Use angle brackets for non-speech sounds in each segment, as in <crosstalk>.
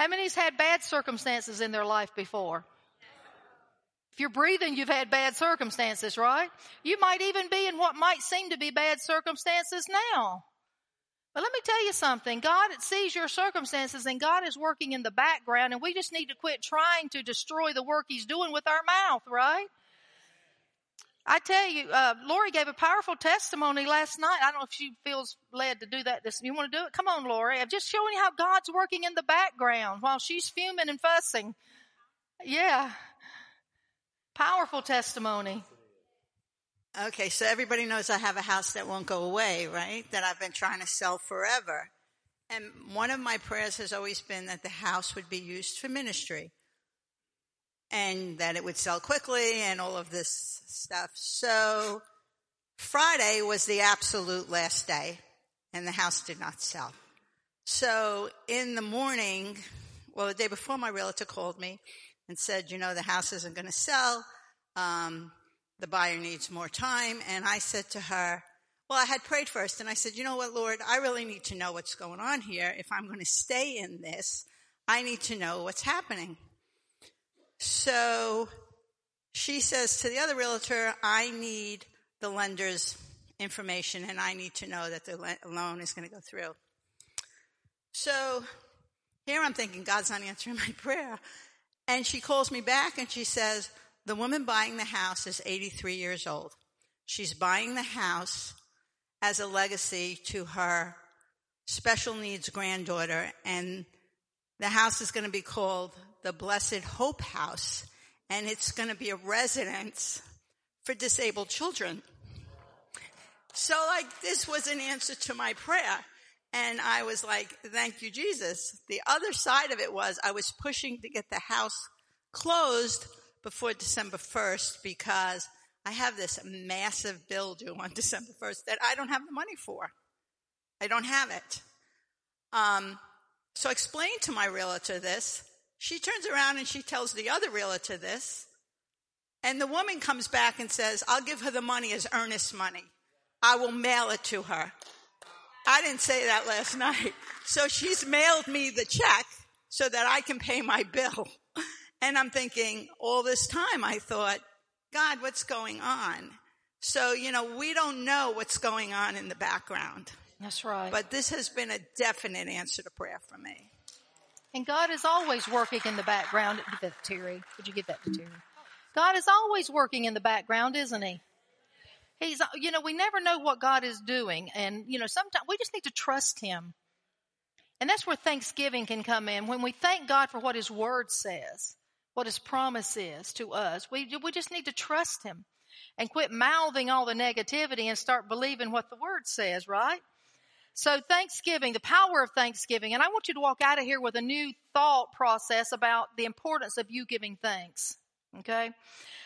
How many's had bad circumstances in their life before? If you're breathing, you've had bad circumstances, right? You might even be in what might seem to be bad circumstances now. But let me tell you something. God sees your circumstances and God is working in the background and we just need to quit trying to destroy the work He's doing with our mouth, right? I tell you, uh, Lori gave a powerful testimony last night. I don't know if she feels led to do that. This, you want to do it? Come on, Lori. I'm just showing you how God's working in the background while she's fuming and fussing. Yeah. Powerful testimony. Okay, so everybody knows I have a house that won't go away, right? That I've been trying to sell forever. And one of my prayers has always been that the house would be used for ministry and that it would sell quickly and all of this stuff. So Friday was the absolute last day and the house did not sell. So in the morning, well, the day before my realtor called me and said, you know, the house isn't going to sell. Um, the buyer needs more time. And I said to her, well, I had prayed first and I said, you know what, Lord, I really need to know what's going on here. If I'm going to stay in this, I need to know what's happening. So she says to the other realtor, I need the lender's information and I need to know that the loan is going to go through. So here I'm thinking God's not answering <laughs> my prayer. And she calls me back and she says, the woman buying the house is 83 years old. She's buying the house as a legacy to her special needs granddaughter and the house is going to be called the Blessed Hope House and it's going to be a residence for disabled children. So like this was an answer to my prayer. And I was like, thank you, Jesus. The other side of it was I was pushing to get the house closed before December 1st because I have this massive bill due on <laughs> December 1st that I don't have the money for. I don't have it. Um, so I explained to my realtor this. She turns around and she tells the other realtor this. And the woman comes back and says, I'll give her the money as earnest money. I will mail it to her. I didn't say that last <laughs> night. So she's mailed me the check so that I can pay my bill. <laughs> And I'm thinking, all this time I thought, God, what's going on? So, you know, we don't know what's going on in the background. That's right. But this has been a definite answer to prayer for me. And God is always working in the background. Give that to Terry. Would you give that to Terry? God is always working in the background, isn't he? He's, you know, we never know what God is doing. And, you know, sometimes we just need to trust him. And that's where thanksgiving can come in. When we thank God for what his word says what his promise is to us. We, we just need to trust him and quit mouthing all the negativity and start believing what the word says, right? So Thanksgiving, the power of Thanksgiving, and I want you to walk out of here with a new thought process about the importance of you giving thanks. Okay?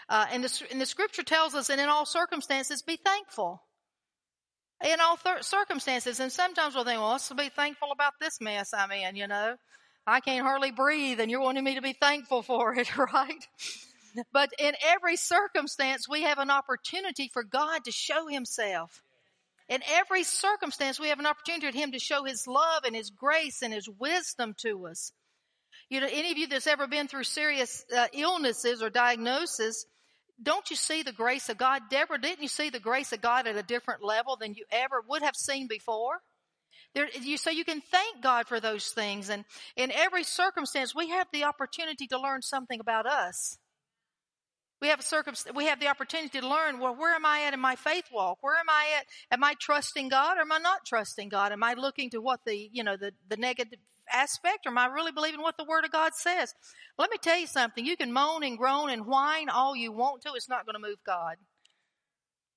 Uh, and, the, and the scripture tells us, and in all circumstances, be thankful. In all th- circumstances, and sometimes we'll think, well, let's be thankful about this mess I'm in, you know. I can't hardly breathe and you're wanting me to be thankful for it, <laughs> right? But in every circumstance, we have an opportunity for God to show himself. In every circumstance, we have an opportunity for him to show his love and his grace and his wisdom to us. You know, any of you that's ever been through serious uh, illnesses or diagnosis, don't you see the grace of God? Deborah, didn't you see the grace of God at a different level than you ever would have seen before? There, you, so you can thank God for those things. And in every circumstance, we have the opportunity to learn something about us. We have circumstance, we have the opportunity to learn, well, where am I at in my faith walk? Where am I at? Am I trusting God or am I not trusting God? Am I looking to what the, you know, the, the negative aspect or am I really believing what the Word of God says? Let me tell you something. You can moan and groan and whine all you want to. It's not going to move God.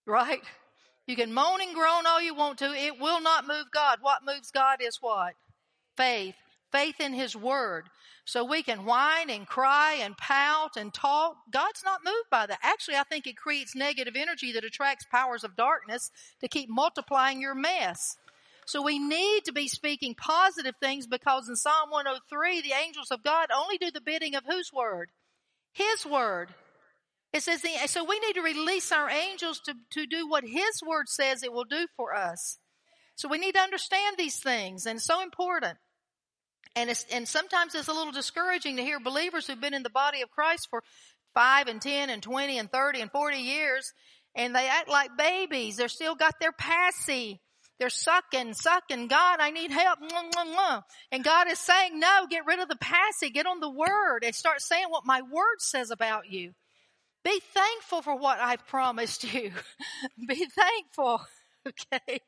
Right? You can moan and groan all you want to. It will not move God. What moves God is what? Faith. Faith in His Word. So we can whine and cry and pout and talk. God's not moved by that. Actually, I think it creates negative energy that attracts powers of darkness to keep multiplying your mess. So we need to be speaking positive things because in Psalm 103, the angels of God only do the bidding of whose word? His word. It says, the, so we need to release our angels to, to do what His Word says it will do for us. So we need to understand these things, and so important. And it's, and sometimes it's a little discouraging to hear believers who've been in the body of Christ for five and ten and twenty and thirty and forty years and they act like babies. They're still got their passy. They're sucking, sucking. God, I need help. And God is saying, no, get rid of the passy. Get on the word and start saying what my word says about you. Be thankful for what I've promised you. <laughs> Be thankful. <laughs> Okay.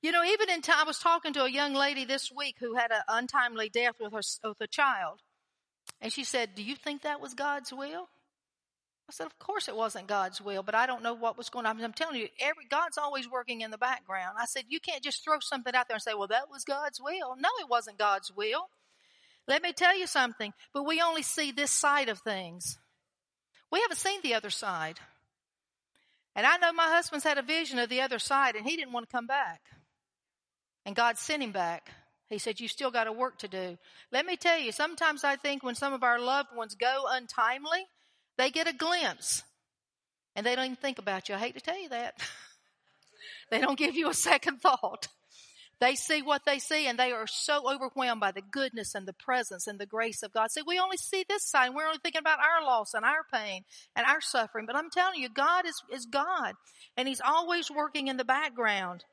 You know, even in time, I was talking to a young lady this week who had an untimely death with her, with a child. And she said, do you think that was God's will? I said, of course it wasn't God's will, but I don't know what was going on. I'm telling you, every, God's always working in the background. I said, you can't just throw something out there and say, well, that was God's will. No, it wasn't God's will. Let me tell you something, but we only see this side of things. We haven't seen the other side. And I know my husband's had a vision of the other side and he didn't want to come back. And God sent him back. He said, you still got a work to do. Let me tell you, sometimes I think when some of our loved ones go untimely, they get a glimpse and they don't even think about you. I hate to tell you that. <laughs> they don't give you a second thought. They see what they see and they are so overwhelmed by the goodness and the presence and the grace of God. See, we only see this side. We're only thinking about our loss and our pain and our suffering. But I'm telling you, God is, is God and He's always working in the background.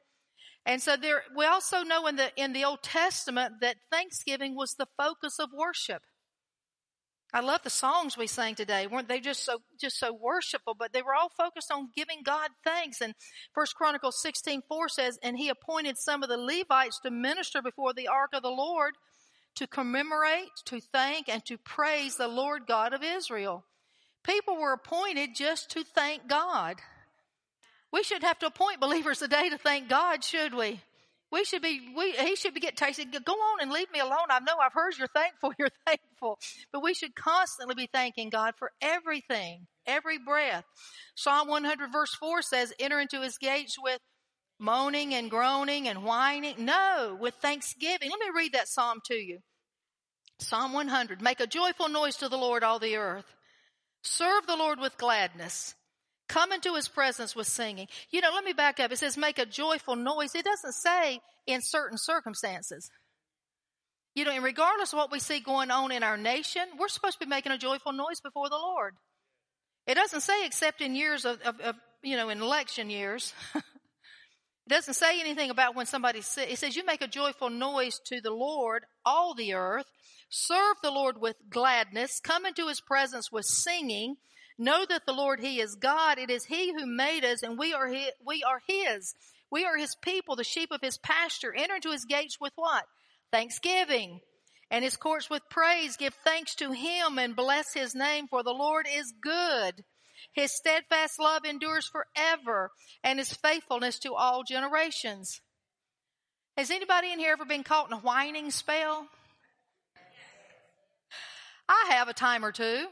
And so there, we also know in the, in the Old Testament that Thanksgiving was the focus of worship. I love the songs we sang today. Weren't they just so, just so worshipful? But they were all focused on giving God thanks. And First Chronicles 16, 4 says, and he appointed some of the Levites to minister before the ark of the Lord to commemorate, to thank, and to praise the Lord God of Israel. People were appointed just to thank God. We should have to appoint believers a day to thank God, should we? We should be, we, he should be get tasted. Go on and leave me alone. I know I've heard you're thankful. <laughs> You're thankful. But we should constantly be thanking God for everything, every breath. Psalm 100 verse 4 says, enter into his gates with moaning and groaning and whining. No, with thanksgiving. Let me read that Psalm to you. Psalm 100. Make a joyful noise to the Lord, all the earth. Serve the Lord with gladness. Come into his presence with singing. You know, let me back up. It says make a joyful noise. It doesn't say in certain circumstances. You know, and regardless of what we see going on in our nation, we're supposed to be making a joyful noise before the Lord. It doesn't say except in years of, of, of you know, in election years. <laughs> it doesn't say anything about when somebody sick. It says you make a joyful noise to the Lord, all the earth. Serve the Lord with gladness. Come into his presence with singing. Know that the Lord, He is God. It is He who made us and we are His, we are His. We are His people, the sheep of His pasture. Enter into His gates with what? Thanksgiving. And His courts with praise. Give thanks to Him and bless His name for the Lord is good. His steadfast love endures forever and His faithfulness to all generations. Has anybody in here ever been caught in a whining spell? I have a time or two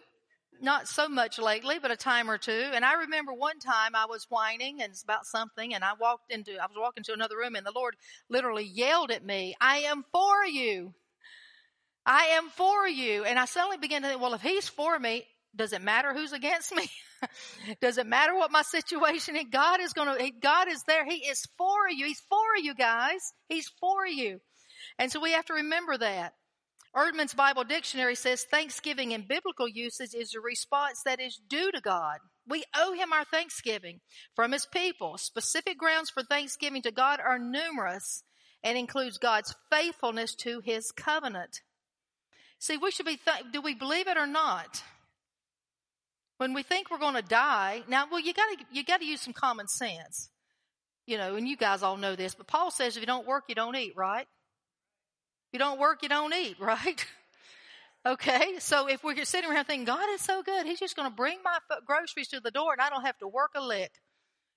not so much lately, but a time or two. And I remember one time I was whining and about something and I walked into, I was walking to another room and the Lord literally yelled at me, I am for you. I am for you. And I suddenly began to think, well, if he's for me, does it matter who's against me? <laughs> does it matter what my situation is? God is going to, God is there. He is for you. He's for you guys. He's for you. And so we have to remember that. Eerdmans Bible Dictionary says thanksgiving in biblical usage is a response that is due to God. We owe him our thanksgiving from his people. Specific grounds for thanksgiving to God are numerous and includes God's faithfulness to his covenant. See, we should be, th- do we believe it or not? When we think we're going to die, now, well, you gotta, you gotta use some common sense. You know, and you guys all know this, but Paul says if you don't work, you don't eat, right? You don't work, you don't eat, <laughs> right? okay, so if we're sitting around thinking, God is so good, He's just going to bring my groceries to the door and I don't have to work a lick.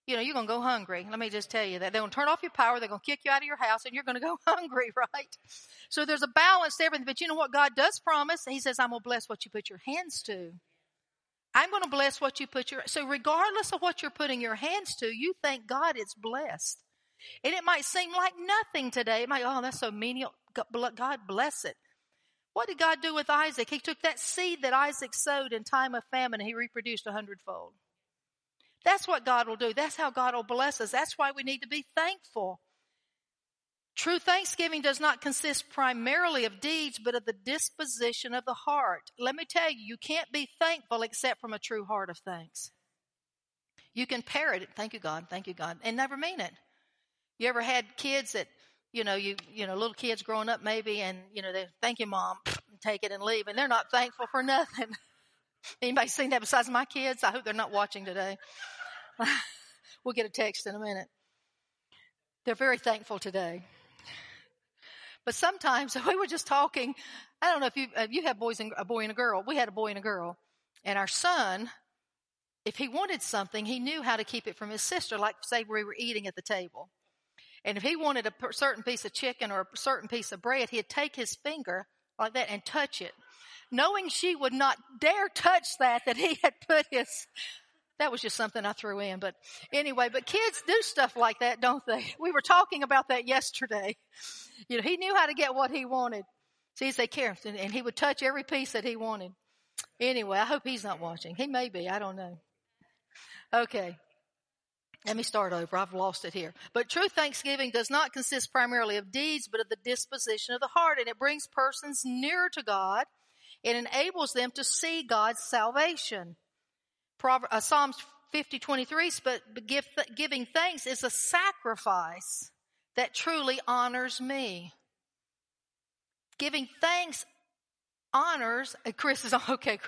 You know, you're going to go hungry. Let me just tell you that. They're going to turn off your power. They're going to kick you out of your house and you're going to go <laughs> hungry, right? So there's a balance to everything. But you know what God does promise? He says, I'm going to bless what you put your hands to. I'm going to bless what you put your, so regardless of what you're putting your hands to, you thank God it's blessed. And it might seem like nothing today. It might, oh, that's so menial. God bless it. What did God do with Isaac? He took that seed that Isaac sowed in time of famine and he reproduced a hundredfold. That's what God will do. That's how God will bless us. That's why we need to be thankful. True thanksgiving does not consist primarily of deeds, but of the disposition of the heart. Let me tell you, you can't be thankful except from a true heart of thanks. You can parrot it, thank you God, thank you God, and never mean it. You ever had kids that, you know, you, you know, little kids growing up maybe, and, you know, they, thank you mom, take it and leave, and they're not thankful for nothing. <laughs> Anybody seen that besides my kids? I hope they're not watching today. <laughs> we'll get a text in a minute. They're very thankful today. But sometimes <laughs> we were just talking. I don't know if you if you have boys and a boy and a girl. We had a boy and a girl, and our son, if he wanted something, he knew how to keep it from his sister. Like say we were eating at the table, and if he wanted a certain piece of chicken or a certain piece of bread, he'd take his finger like that and touch it, knowing she would not dare touch that. That he had put his that was just something I threw in. But anyway, but kids do stuff like that, don't they? <laughs> We were talking about that yesterday. You know, he knew how to get what he wanted. See, they care, and he would touch every piece that he wanted. Anyway, I hope he's not watching. He may be. I don't know. Okay. Let me start over. I've lost it here. But true thanksgiving does not consist primarily of deeds, but of the disposition of the heart, and it brings persons nearer to God. It enables them to see God's salvation. Proverbs, uh, Psalms 50, 23, but give, giving thanks is a sacrifice that truly honors me. Giving thanks honors, uh, Chris is <laughs> okay.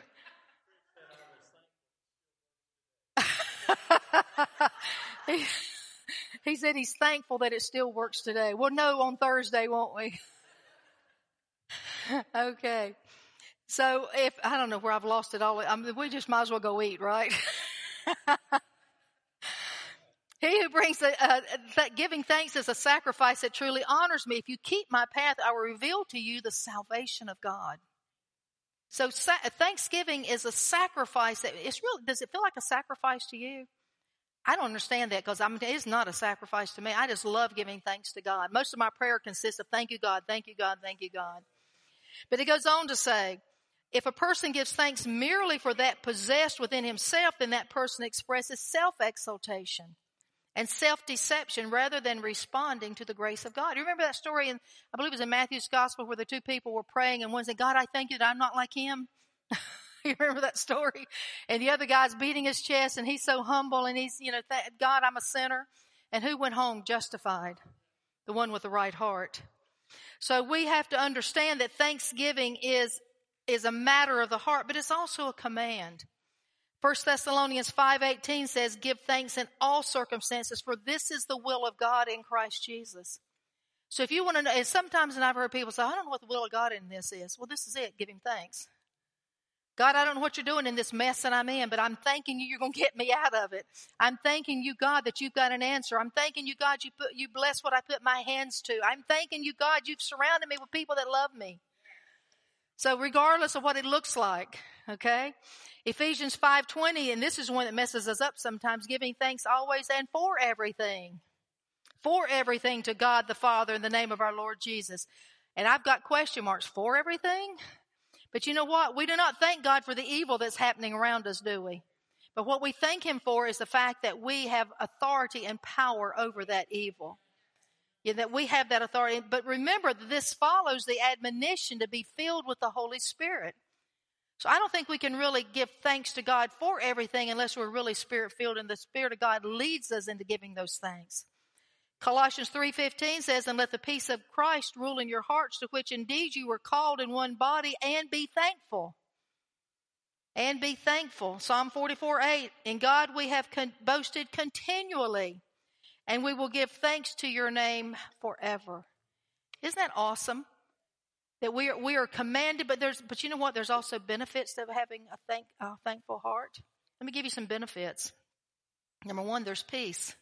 <laughs> <laughs> he, said he's thankful that it still works today. We'll know on Thursday, won't we? <laughs> okay. So if, I don't know where I've lost it all. I mean, we just might as well go eat, right? <laughs> he who brings the, uh, that giving thanks is a sacrifice that truly honors me. If you keep my path, I will reveal to you the salvation of God. So sa- Thanksgiving is a sacrifice that it's really, does it feel like a sacrifice to you? I don't understand that because I mean, it's not a sacrifice to me. I just love giving thanks to God. Most of my prayer consists of thank you, God, thank you, God, thank you, God. But it goes on to say, if a person gives thanks merely for that possessed within himself, then that person expresses self-exaltation and self-deception rather than responding to the grace of God. You remember that story in, I believe it was in Matthew's gospel where the two people were praying and one said, God, I thank you that I'm not like him. <laughs> <laughs> you remember that story? And the other guy's beating his chest and he's so humble and he's, you know, God, I'm a sinner. And who went home justified? The one with the right heart. So we have to understand that thanksgiving is is a matter of the heart, but it's also a command. 1 Thessalonians 5:18 says, "Give thanks in all circumstances, for this is the will of God in Christ Jesus." So if you want to know, and sometimes and I've heard people say, "I don't know what the will of God in this is." Well, this is it. Give Him thanks. God, I don't know what you're doing in this mess that I'm in, but I'm thanking you. You're going to get me out of it. I'm thanking you, God, that you've got an answer. I'm thanking you, God, you put you bless what I put my hands to. I'm thanking you, God, you've surrounded me with people that love me. So regardless of what it looks like, okay? Ephesians 5:20 and this is one that messes us up sometimes, giving thanks always and for everything. For everything to God the Father in the name of our Lord Jesus. And I've got question marks for everything. But you know what? We do not thank God for the evil that's happening around us, do we? But what we thank Him for is the fact that we have authority and power over that evil yeah, that we have that authority. But remember that this follows the admonition to be filled with the Holy Spirit. So I don't think we can really give thanks to God for everything unless we're really spirit filled and the Spirit of God leads us into giving those thanks. Colossians 3:15 says, "And let the peace of Christ rule in your hearts, to which indeed you were called in one body, and be thankful." And be thankful. Psalm 44:8, "In God we have con- boasted continually." and we will give thanks to your name forever. Isn't that awesome? That we are, we are commanded, but there's, but you know what? There's also benefits of having a thank, a thankful heart. Let me give you some benefits. Number one, there's peace.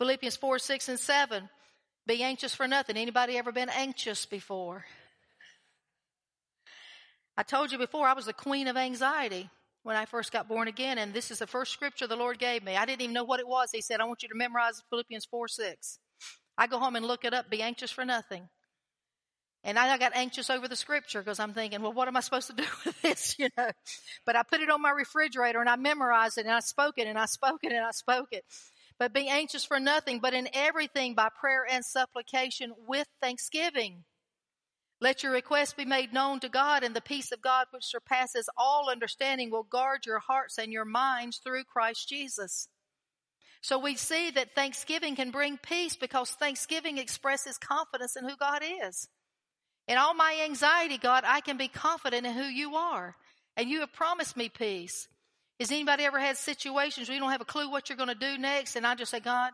Philippians 4, 6, and 7. Be anxious for nothing. Anybody ever been anxious before? I told you before I was the queen of anxiety when I first got born again, and this is the first scripture the Lord gave me. I didn't even know what it was. He said, I want you to memorize Philippians 4 6. I go home and look it up, be anxious for nothing. And I got anxious over the scripture because I'm thinking, well, what am I supposed to do <laughs> with this, you know? But I put it on my refrigerator and I memorized it and I spoke it and I spoke it and I spoke it. But be anxious for nothing, but in everything by prayer and supplication with thanksgiving. Let your requests be made known to God, and the peace of God, which surpasses all understanding, will guard your hearts and your minds through Christ Jesus. So we see that thanksgiving can bring peace because thanksgiving expresses confidence in who God is. In all my anxiety, God, I can be confident in who you are. And you have promised me peace. Has anybody ever had situations where you don't have a clue what you're going to do next? And I just say, God,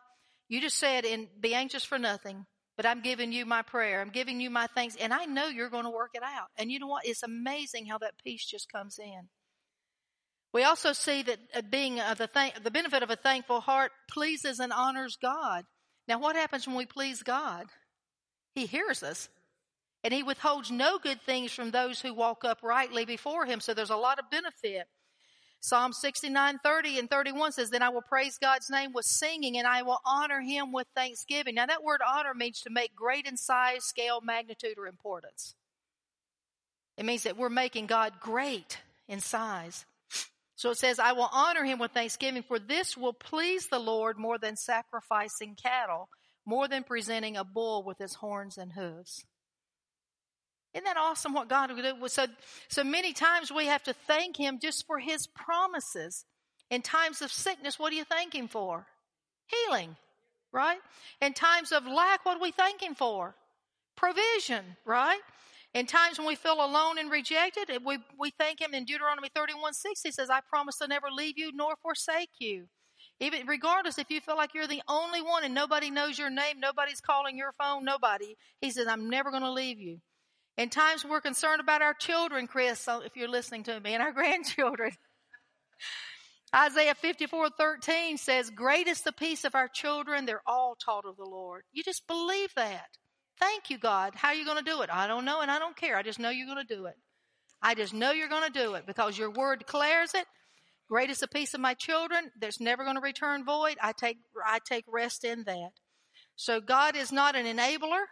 you just said, and be anxious for nothing, but I'm giving you my prayer. I'm giving you my thanks, and I know you're going to work it out. And you know what? It's amazing how that peace just comes in. We also see that uh, being uh, the, th- the benefit of a thankful heart pleases and honors God. Now, what happens when we please God? He hears us. And he withholds no good things from those who walk uprightly before him. So there's a lot of benefit. Psalm 69, 30 and 31 says, Then I will praise God's name with singing and I will honor him with thanksgiving. Now that word honor means to make great in size, scale, magnitude, or importance. It means that we're making God great in size. So it says, I will honor him with thanksgiving, for this will please the Lord more than sacrificing cattle, more than presenting a bull with his horns and hooves. Isn't that awesome what God would do? So, so many times we have to thank him just for his promises. In times of sickness, what do you thank him for? Healing, right? In times of lack, what do we thank him for? Provision, right? In times when we feel alone and rejected, we, we thank Him in Deuteronomy 31 6. He says, I promise to never leave you nor forsake you. Even regardless if you feel like you're the only one and nobody knows your name, nobody's calling your phone, nobody. He says, I'm never going to leave you. In times we're concerned about our children, Chris, if you're listening to me, and our <laughs> grandchildren. Isaiah 54, 13 says, Great is the peace of our children. They're all taught of the Lord. You just believe that. Thank you, God. How are you going to do it? I don't know and I don't care. I just know you're going to do it. I just know you're going to do it because your word declares it. Great is the peace of my children that's never going to return void. I take, I take rest in that. So God is not an enabler.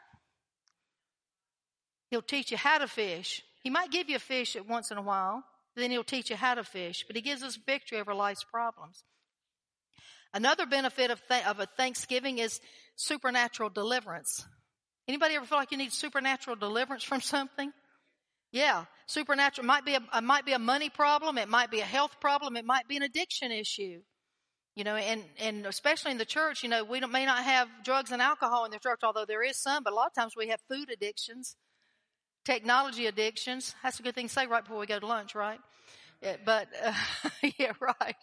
He'll teach you how to fish. He might give you a fish at once in a while, then he'll teach you how to fish, but he gives us victory over life's problems. Another benefit of, th- of a Thanksgiving is supernatural deliverance. Anybody ever feel like you need supernatural deliverance from something? Yeah, supernatural might be a, a might be a money problem, it might be a health problem, it might be an addiction issue. You know, and and especially in the church, you know, we may not have drugs and alcohol in the church, although there is some, but a lot of times we have food addictions, technology addictions. That's a good thing to say right before we go to lunch, right? Yeah, but uh, <laughs> yeah, right.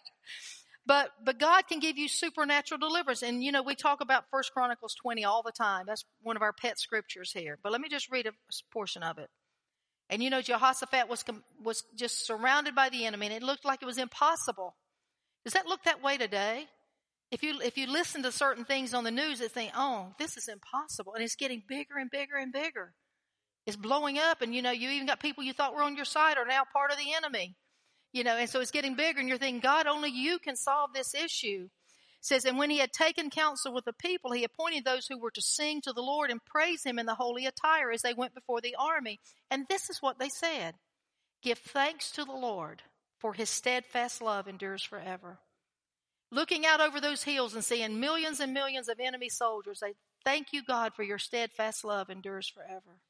But, but God can give you supernatural deliverance. And, you know, we talk about First Chronicles 20 all the time. That's one of our pet scriptures here. But let me just read a portion of it. And, you know, Jehoshaphat was, was just surrounded by the enemy and it looked like it was impossible. Does that look that way today? If you, if you listen to certain things on the news that think, oh, this is impossible. And it's getting bigger and bigger and bigger. It's blowing up and, you know, you even got people you thought were on your side are now part of the enemy. You know, and so it's getting bigger and you're thinking, God, only you can solve this issue. It says, and when he had taken counsel with the people, he appointed those who were to sing to the Lord and praise him in the holy attire as they went before the army. And this is what they said. Give thanks to the Lord for his steadfast love endures forever. Looking out over those hills and seeing millions and millions of enemy soldiers, they thank you, God, for your steadfast love endures forever.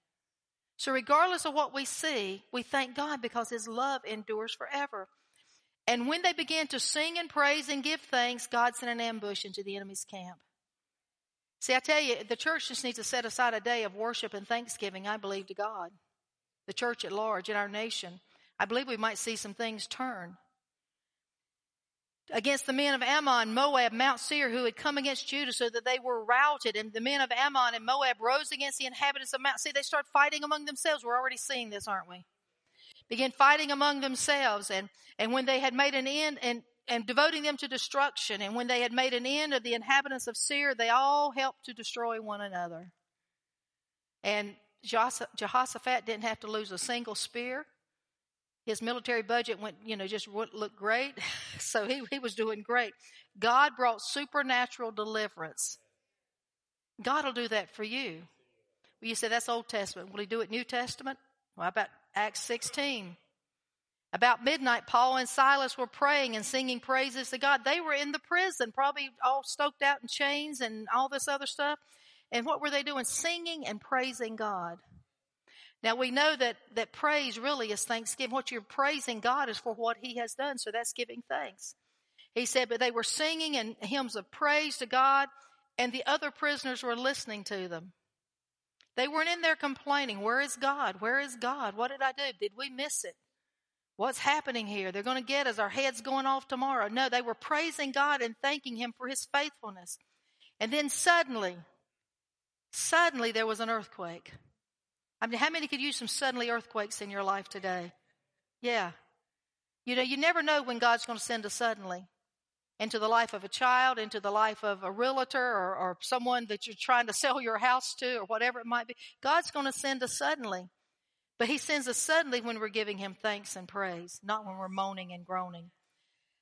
So, regardless of what we see, we thank God because His love endures forever. And when they began to sing and praise and give thanks, God sent an ambush into the enemy's camp. See, I tell you, the church just needs to set aside a day of worship and thanksgiving, I believe, to God. The church at large in our nation. I believe we might see some things turn against the men of Ammon, Moab, Mount Seir, who had come against Judah so that they were routed. And the men of Ammon and Moab rose against the inhabitants of Mount Seir. They start fighting among themselves. We're already seeing this, aren't we? Begin fighting among themselves. And, and when they had made an end and, and devoting them to destruction, and when they had made an end of the inhabitants of Seir, they all helped to destroy one another. And Jehoshaphat didn't have to lose a single spear his military budget went, you know, just looked great. <laughs> so he, he was doing great. God brought supernatural deliverance. God will do that for you. Well, you say that's Old Testament. Will he do it New Testament? Well, about Acts 16? About midnight, Paul and Silas were praying and singing praises to God. They were in the prison, probably all stoked out in chains and all this other stuff. And what were they doing? Singing and praising God. Now we know that, that praise really is thanksgiving. What you're praising God is for what He has done. So that's giving thanks. He said, but they were singing and hymns of praise to God and the other prisoners were listening to them. They weren't in there complaining, where is God? Where is God? What did I do? Did we miss it? What's happening here? They're going to get us. Our heads going off tomorrow. No, they were praising God and thanking Him for His faithfulness. And then suddenly, suddenly there was an earthquake. I mean, how many could use some suddenly earthquakes in your life today? Yeah. You know, you never know when God's going to send a suddenly into the life of a child, into the life of a realtor or, or someone that you're trying to <laughs> sell your house to or whatever it might be. God's going to send us suddenly. But he sends us suddenly when we're giving him thanks and praise, not when we're moaning and groaning.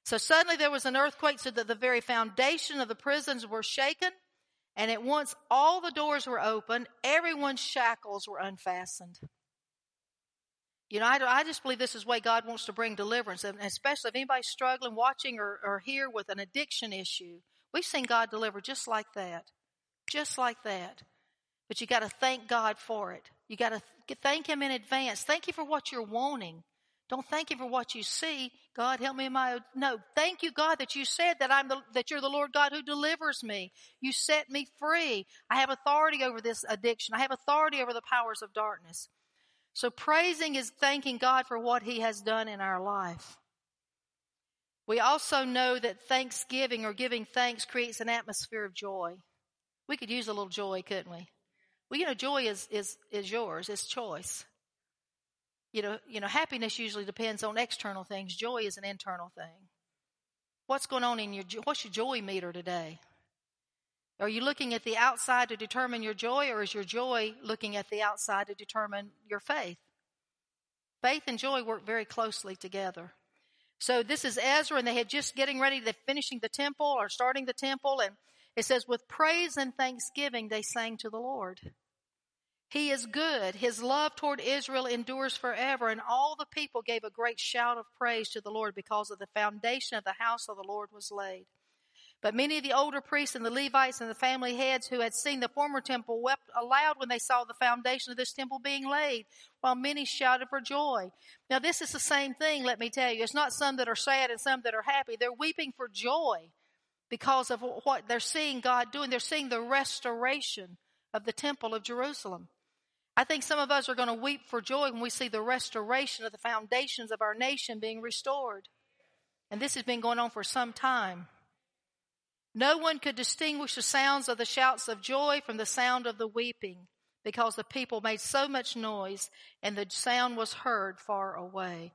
So suddenly there was an earthquake so that the very foundation of the prisons were shaken. And at once all the doors were opened, everyone's shackles were unfastened. You know, I, I just believe this is the way God wants to bring deliverance, and especially if anybody's struggling, watching, or, or here with an addiction issue. We've seen God deliver just like that. Just like that. But you got to thank God for it. You got to th- thank Him in advance. Thank you for what you're wanting. Don't thank Him for what you see. God, help me in my, no, thank you, God, that you said that I'm the, that you're the Lord God who delivers me. You set me free. I have authority over this addiction. I have authority over the powers of darkness. So praising is thanking God for what He has done in our life. We also know that thanksgiving or giving thanks creates an atmosphere of joy. We could use a little joy, couldn't we? Well, you know, joy is, is, is yours. It's choice. You know, you know, happiness usually depends on external things. Joy is an internal thing. What's going on in your, what's your joy meter today? Are you looking at the outside to determine your joy, or is your joy looking at the outside to determine your faith? Faith and joy work very closely together. So this is Ezra, and they had just getting ready, they're finishing the temple or starting the temple, and it says, with praise and thanksgiving they sang to the Lord. He is good. His love toward Israel endures forever. And all the people gave a great shout of praise to the Lord because of the foundation of the house of the Lord was laid. But many of the older priests and the Levites and the family heads who had seen the former temple wept aloud when they saw the foundation of this temple being laid, while many shouted for joy. Now this is the same thing, let me tell you. It's not some that are sad and some that are happy. They're weeping for joy because of what they're seeing God doing. They're seeing the restoration of the temple of Jerusalem. I think some of us are going to weep for joy when we see the restoration of the foundations of our nation being restored. And this has been going on for some time. No one could distinguish the sounds of the shouts of joy from the sound of the weeping because the people made so much noise and the sound was heard far away.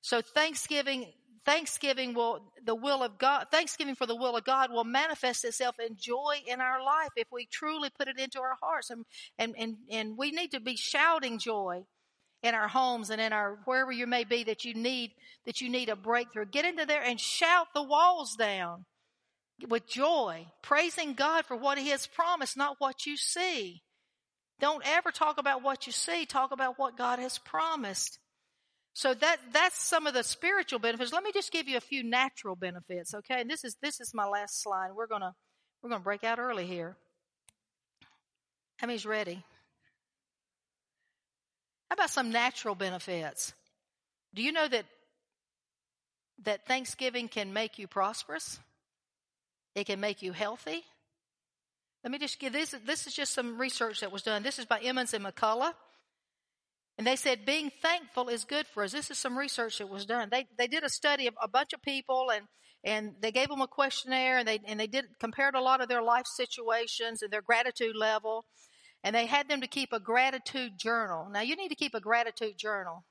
So thanksgiving, thanksgiving will, the will of God, thanksgiving for the will of God will manifest itself in joy in our life if we truly put it into our hearts. And, and, and, and we need to be shouting joy in our homes and in our, wherever you may be that you need, that you need a breakthrough. Get into there and shout the walls down with joy, praising God for what He has promised, not what you see. Don't ever talk about what you see. Talk about what God has promised. So that, that's some of the spiritual benefits. Let me just give you a few natural benefits, okay? And this is, this is my last slide. We're gonna, we're gonna break out early here. How many's ready? How about some natural benefits? Do you know that, that Thanksgiving can make you prosperous? It can make you healthy. Let me just give this. This is just some research that was done. This is by Emmons and McCullough. And they said being thankful is good for us. This is some research that was done. They they did a study of a bunch of people and and they gave them a questionnaire and they and they did compared a lot of their life situations and their gratitude level. And they had them to keep a gratitude journal. Now you need to keep a gratitude journal.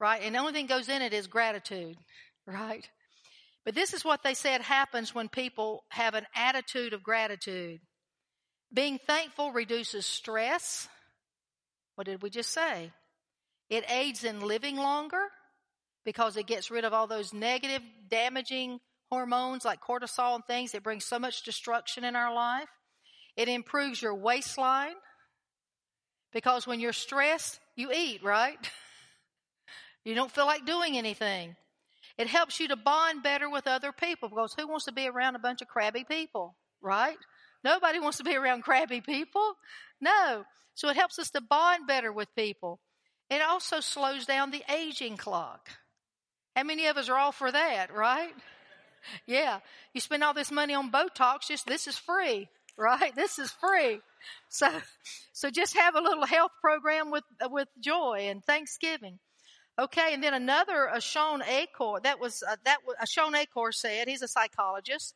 Right? And the only thing goes in it is gratitude. Right? But this is what they said happens when people have an attitude of gratitude. Being thankful reduces stress. What did we just say? It aids in living longer because it gets rid of all those negative, damaging hormones like cortisol and things that bring so much destruction in our life. It improves your waistline because when you're stressed, you eat, right? <laughs> You don't feel like doing anything. It helps you to bond better with other people because who wants to be around a bunch of crabby people, right? Nobody wants to be around crabby people. No. So it helps us to bond better with people. It also slows down the aging clock. How many of us are all for that, right? <laughs> Yeah. You spend all this money on Botox, just this is free, right? This is free. So, so just have a little health program with, with joy and thanksgiving. Okay. And then another, a Shawn Achor, that was, uh, that was, a Shawn Achor said, he's a psychologist.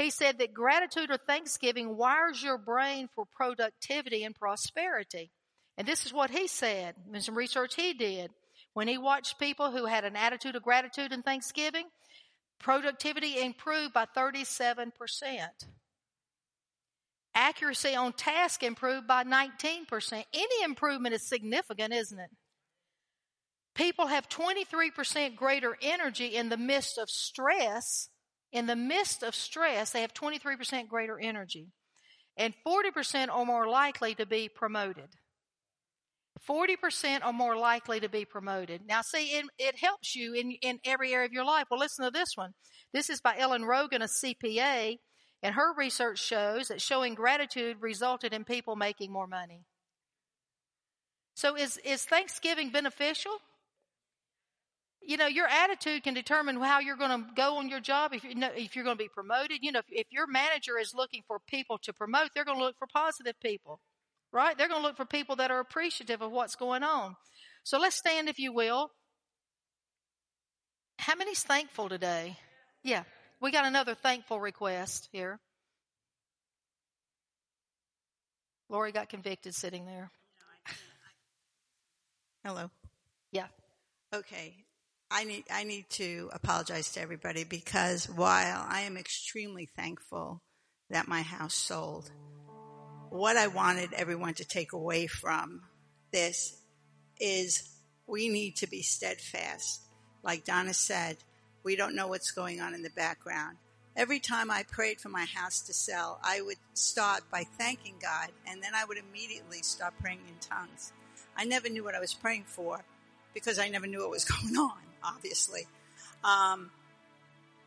He said that gratitude or thanksgiving wires your brain for productivity and prosperity. And this is what he said in some research he did. When he watched people who had an attitude of gratitude and thanksgiving, productivity improved by 37%. Accuracy on task improved by 19%. Any improvement is significant, isn't it? People have 23% greater energy in the midst of stress. In the midst of stress, they have 23% greater energy and 40% are more likely to be promoted. 40% are more likely to be promoted. Now, see, it, it, helps you in, in every area of your life. Well, listen to this one. This is by Ellen Rogan, a CPA, and her research shows that showing gratitude resulted in people making more money. So, is, is Thanksgiving beneficial? You know, your attitude can determine how you're going to go on your job. If you know, if you're going to be promoted, you know, if, if your manager is looking for people to promote, they're going to look for positive people right? They're going to look for people that are appreciative of what's going on. So let's stand, if you will. How many's thankful today? Yeah, we got another thankful request here. Lori got convicted sitting there. Hello. Yeah. Okay. I need I need to apologize to everybody because while I am extremely thankful that my house sold, what I wanted everyone to take away from this is we need to be steadfast. Like Donna said, we don't know what's going on in the background. Every time I prayed for my house to sell, I would start by thanking God and then I would immediately start praying in tongues. I never knew what I was praying for because I never knew what was <laughs> going on, obviously. Um,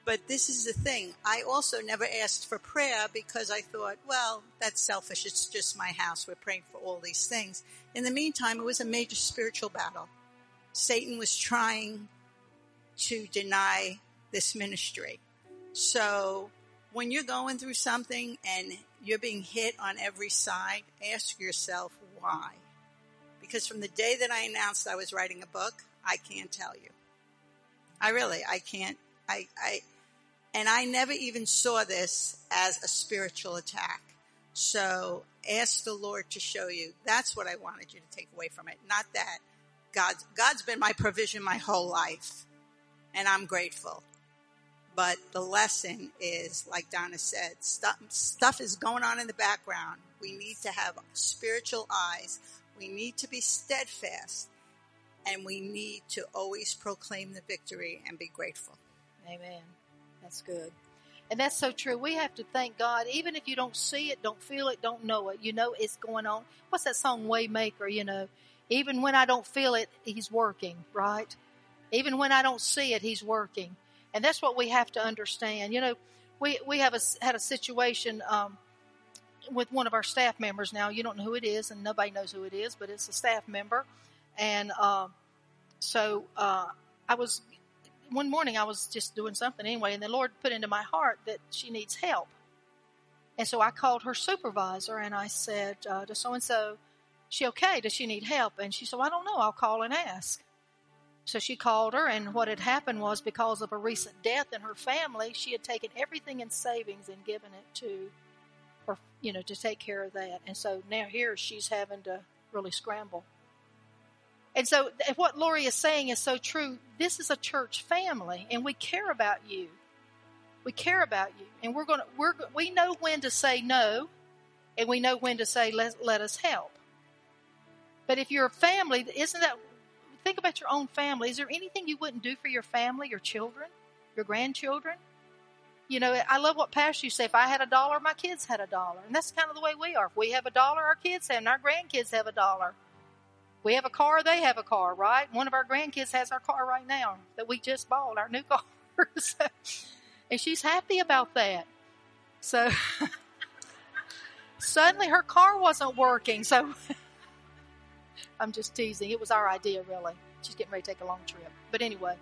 but this is the thing. I also never asked for prayer because I thought, well, that's selfish. It's just my house. We're praying for all these things. In the meantime, it was a major spiritual battle. Satan was trying to deny this ministry. So when you're going through something and you're being hit on every side, ask yourself why. Because from the day that I announced I was writing a book, I can't tell you. I really, I can't, I, I, and I never even saw this as a spiritual attack. So ask the Lord to show you. That's what I wanted you to take away from it. Not that God's, God's been my provision my whole life and I'm grateful. But the lesson is, like Donna said, stuff, stuff is going on in the background. We need to have spiritual eyes. We need to be steadfast and we need to always proclaim the victory and be grateful. Amen. That's good. And that's so true. We have to thank God, even if you don't see it, don't feel it, don't know it. You know it's going on. What's that song, Waymaker? You know, even when I don't feel it, He's working, right? Even when I don't see it, He's working. And that's what we have to understand. You know, we, we have a, had a situation, um, with one of our staff members now. You don't know who it is, and nobody knows who it is, but it's a staff member. And uh, so uh, I was one morning I was just doing something anyway, and the Lord put into my heart that she needs help. And so I called her supervisor and I said, uh, "Does so and so, she okay? Does she need help?" And she said, well, "I don't know. I'll call and ask." So she called her, and what had happened was because of a recent death in her family, she had taken everything in savings and given it to her, you know, to take care of that. And so now here she's having to really scramble. And so what Lori is saying is so true. This is a church family and we care about you. We care about you and we're going to, we're, we know when to say no and we know when to say let, let us help. But if you're a family, isn't that, think about your own family. Is there anything you wouldn't do for your family, your children, your grandchildren? You know, I love what Pastor you say. If I had a dollar, my kids had a dollar. And that's kind of the way we are. If we have a dollar, our kids have, and our grandkids have a dollar. We have a car, they have a car, right? One of our grandkids has our car right now that we just bought, our new <laughs> car. and she's happy about that. So <laughs> suddenly her car wasn't working. So <laughs> I'm just teasing. It was our idea, really. She's getting ready to take a long trip. But anyway,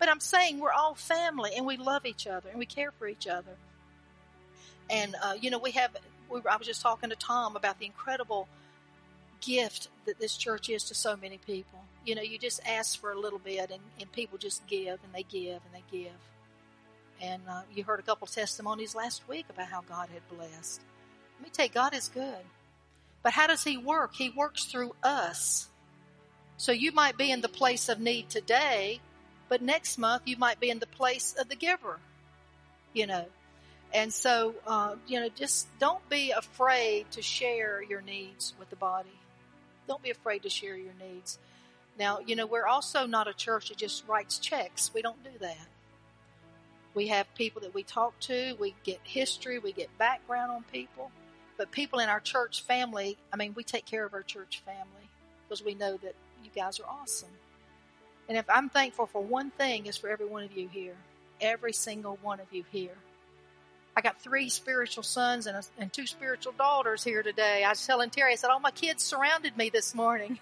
but I'm saying we're all family and we love each other and we care for each other. And, uh, you know, we have, we, I was just talking to Tom about the incredible gift that this church is to so many people. You know, you just ask for a little bit and, and people just give and they give and they give. And uh, you heard a couple testimonies last week about how God had blessed. Let me tell you, God is good. But how does He work? He works through us. So you might be in the place of need today, but next month you might be in the place of the giver, you know. And so, uh, you know, just don't be afraid to share your needs with the body. Don't be afraid to share your needs. Now, you know, we're also not a church that just writes checks. We don't do that. We have people that we talk to, we get history, we get background on people. But people in our church family, I mean, we take care of our church family because we know that you guys are awesome. And if I'm thankful for one thing, is for every one of you here. Every single one of you here. I got three spiritual sons and, a, and two spiritual daughters here today. I was telling Terry, I said, all my kids surrounded me this morning.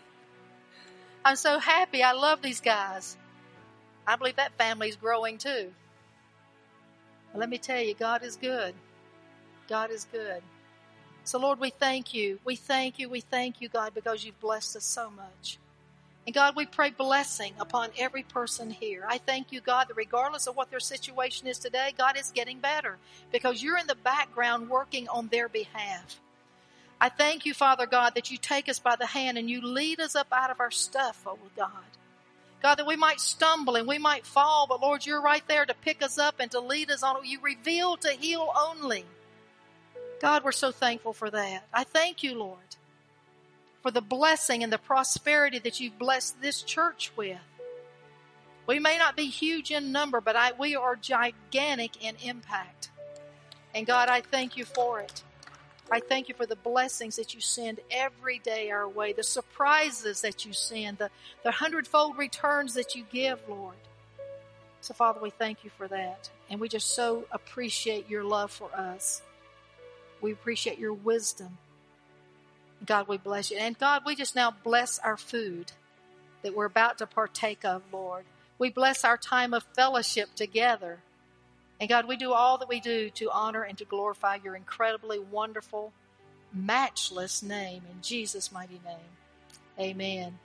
<laughs> I'm so happy. I love these guys. I believe that family's growing too. But let me tell you, God is good. God is good. So, Lord, we thank you. We thank you. We thank you, God, because you've blessed us so much. And God, we pray blessing upon every person here. I thank you, God, that regardless of what their situation is today, God is getting better because you're in the background working on their behalf. I thank you, Father God, that you take us by the hand and you lead us up out of our stuff, oh God. God, that we might stumble and we might fall, but Lord, you're right there to pick us up and to lead us on. You reveal to heal only. God, we're so thankful for that. I thank you, Lord for the blessing and the prosperity that you've blessed this church with. We may not be huge in number, but I, we are gigantic in impact. And God, I thank you for it. I thank you for the blessings that you send every day our way, the surprises that you send, the, the hundredfold returns that you give, Lord. So, Father, we thank you for that. And we just so appreciate your love for us. We appreciate your wisdom. God, we bless you. And God, we just now bless our food that we're about to partake of, Lord. We bless our time of fellowship together. And God, we do all that we do to honor and to glorify your incredibly wonderful, matchless name in Jesus' mighty name. Amen.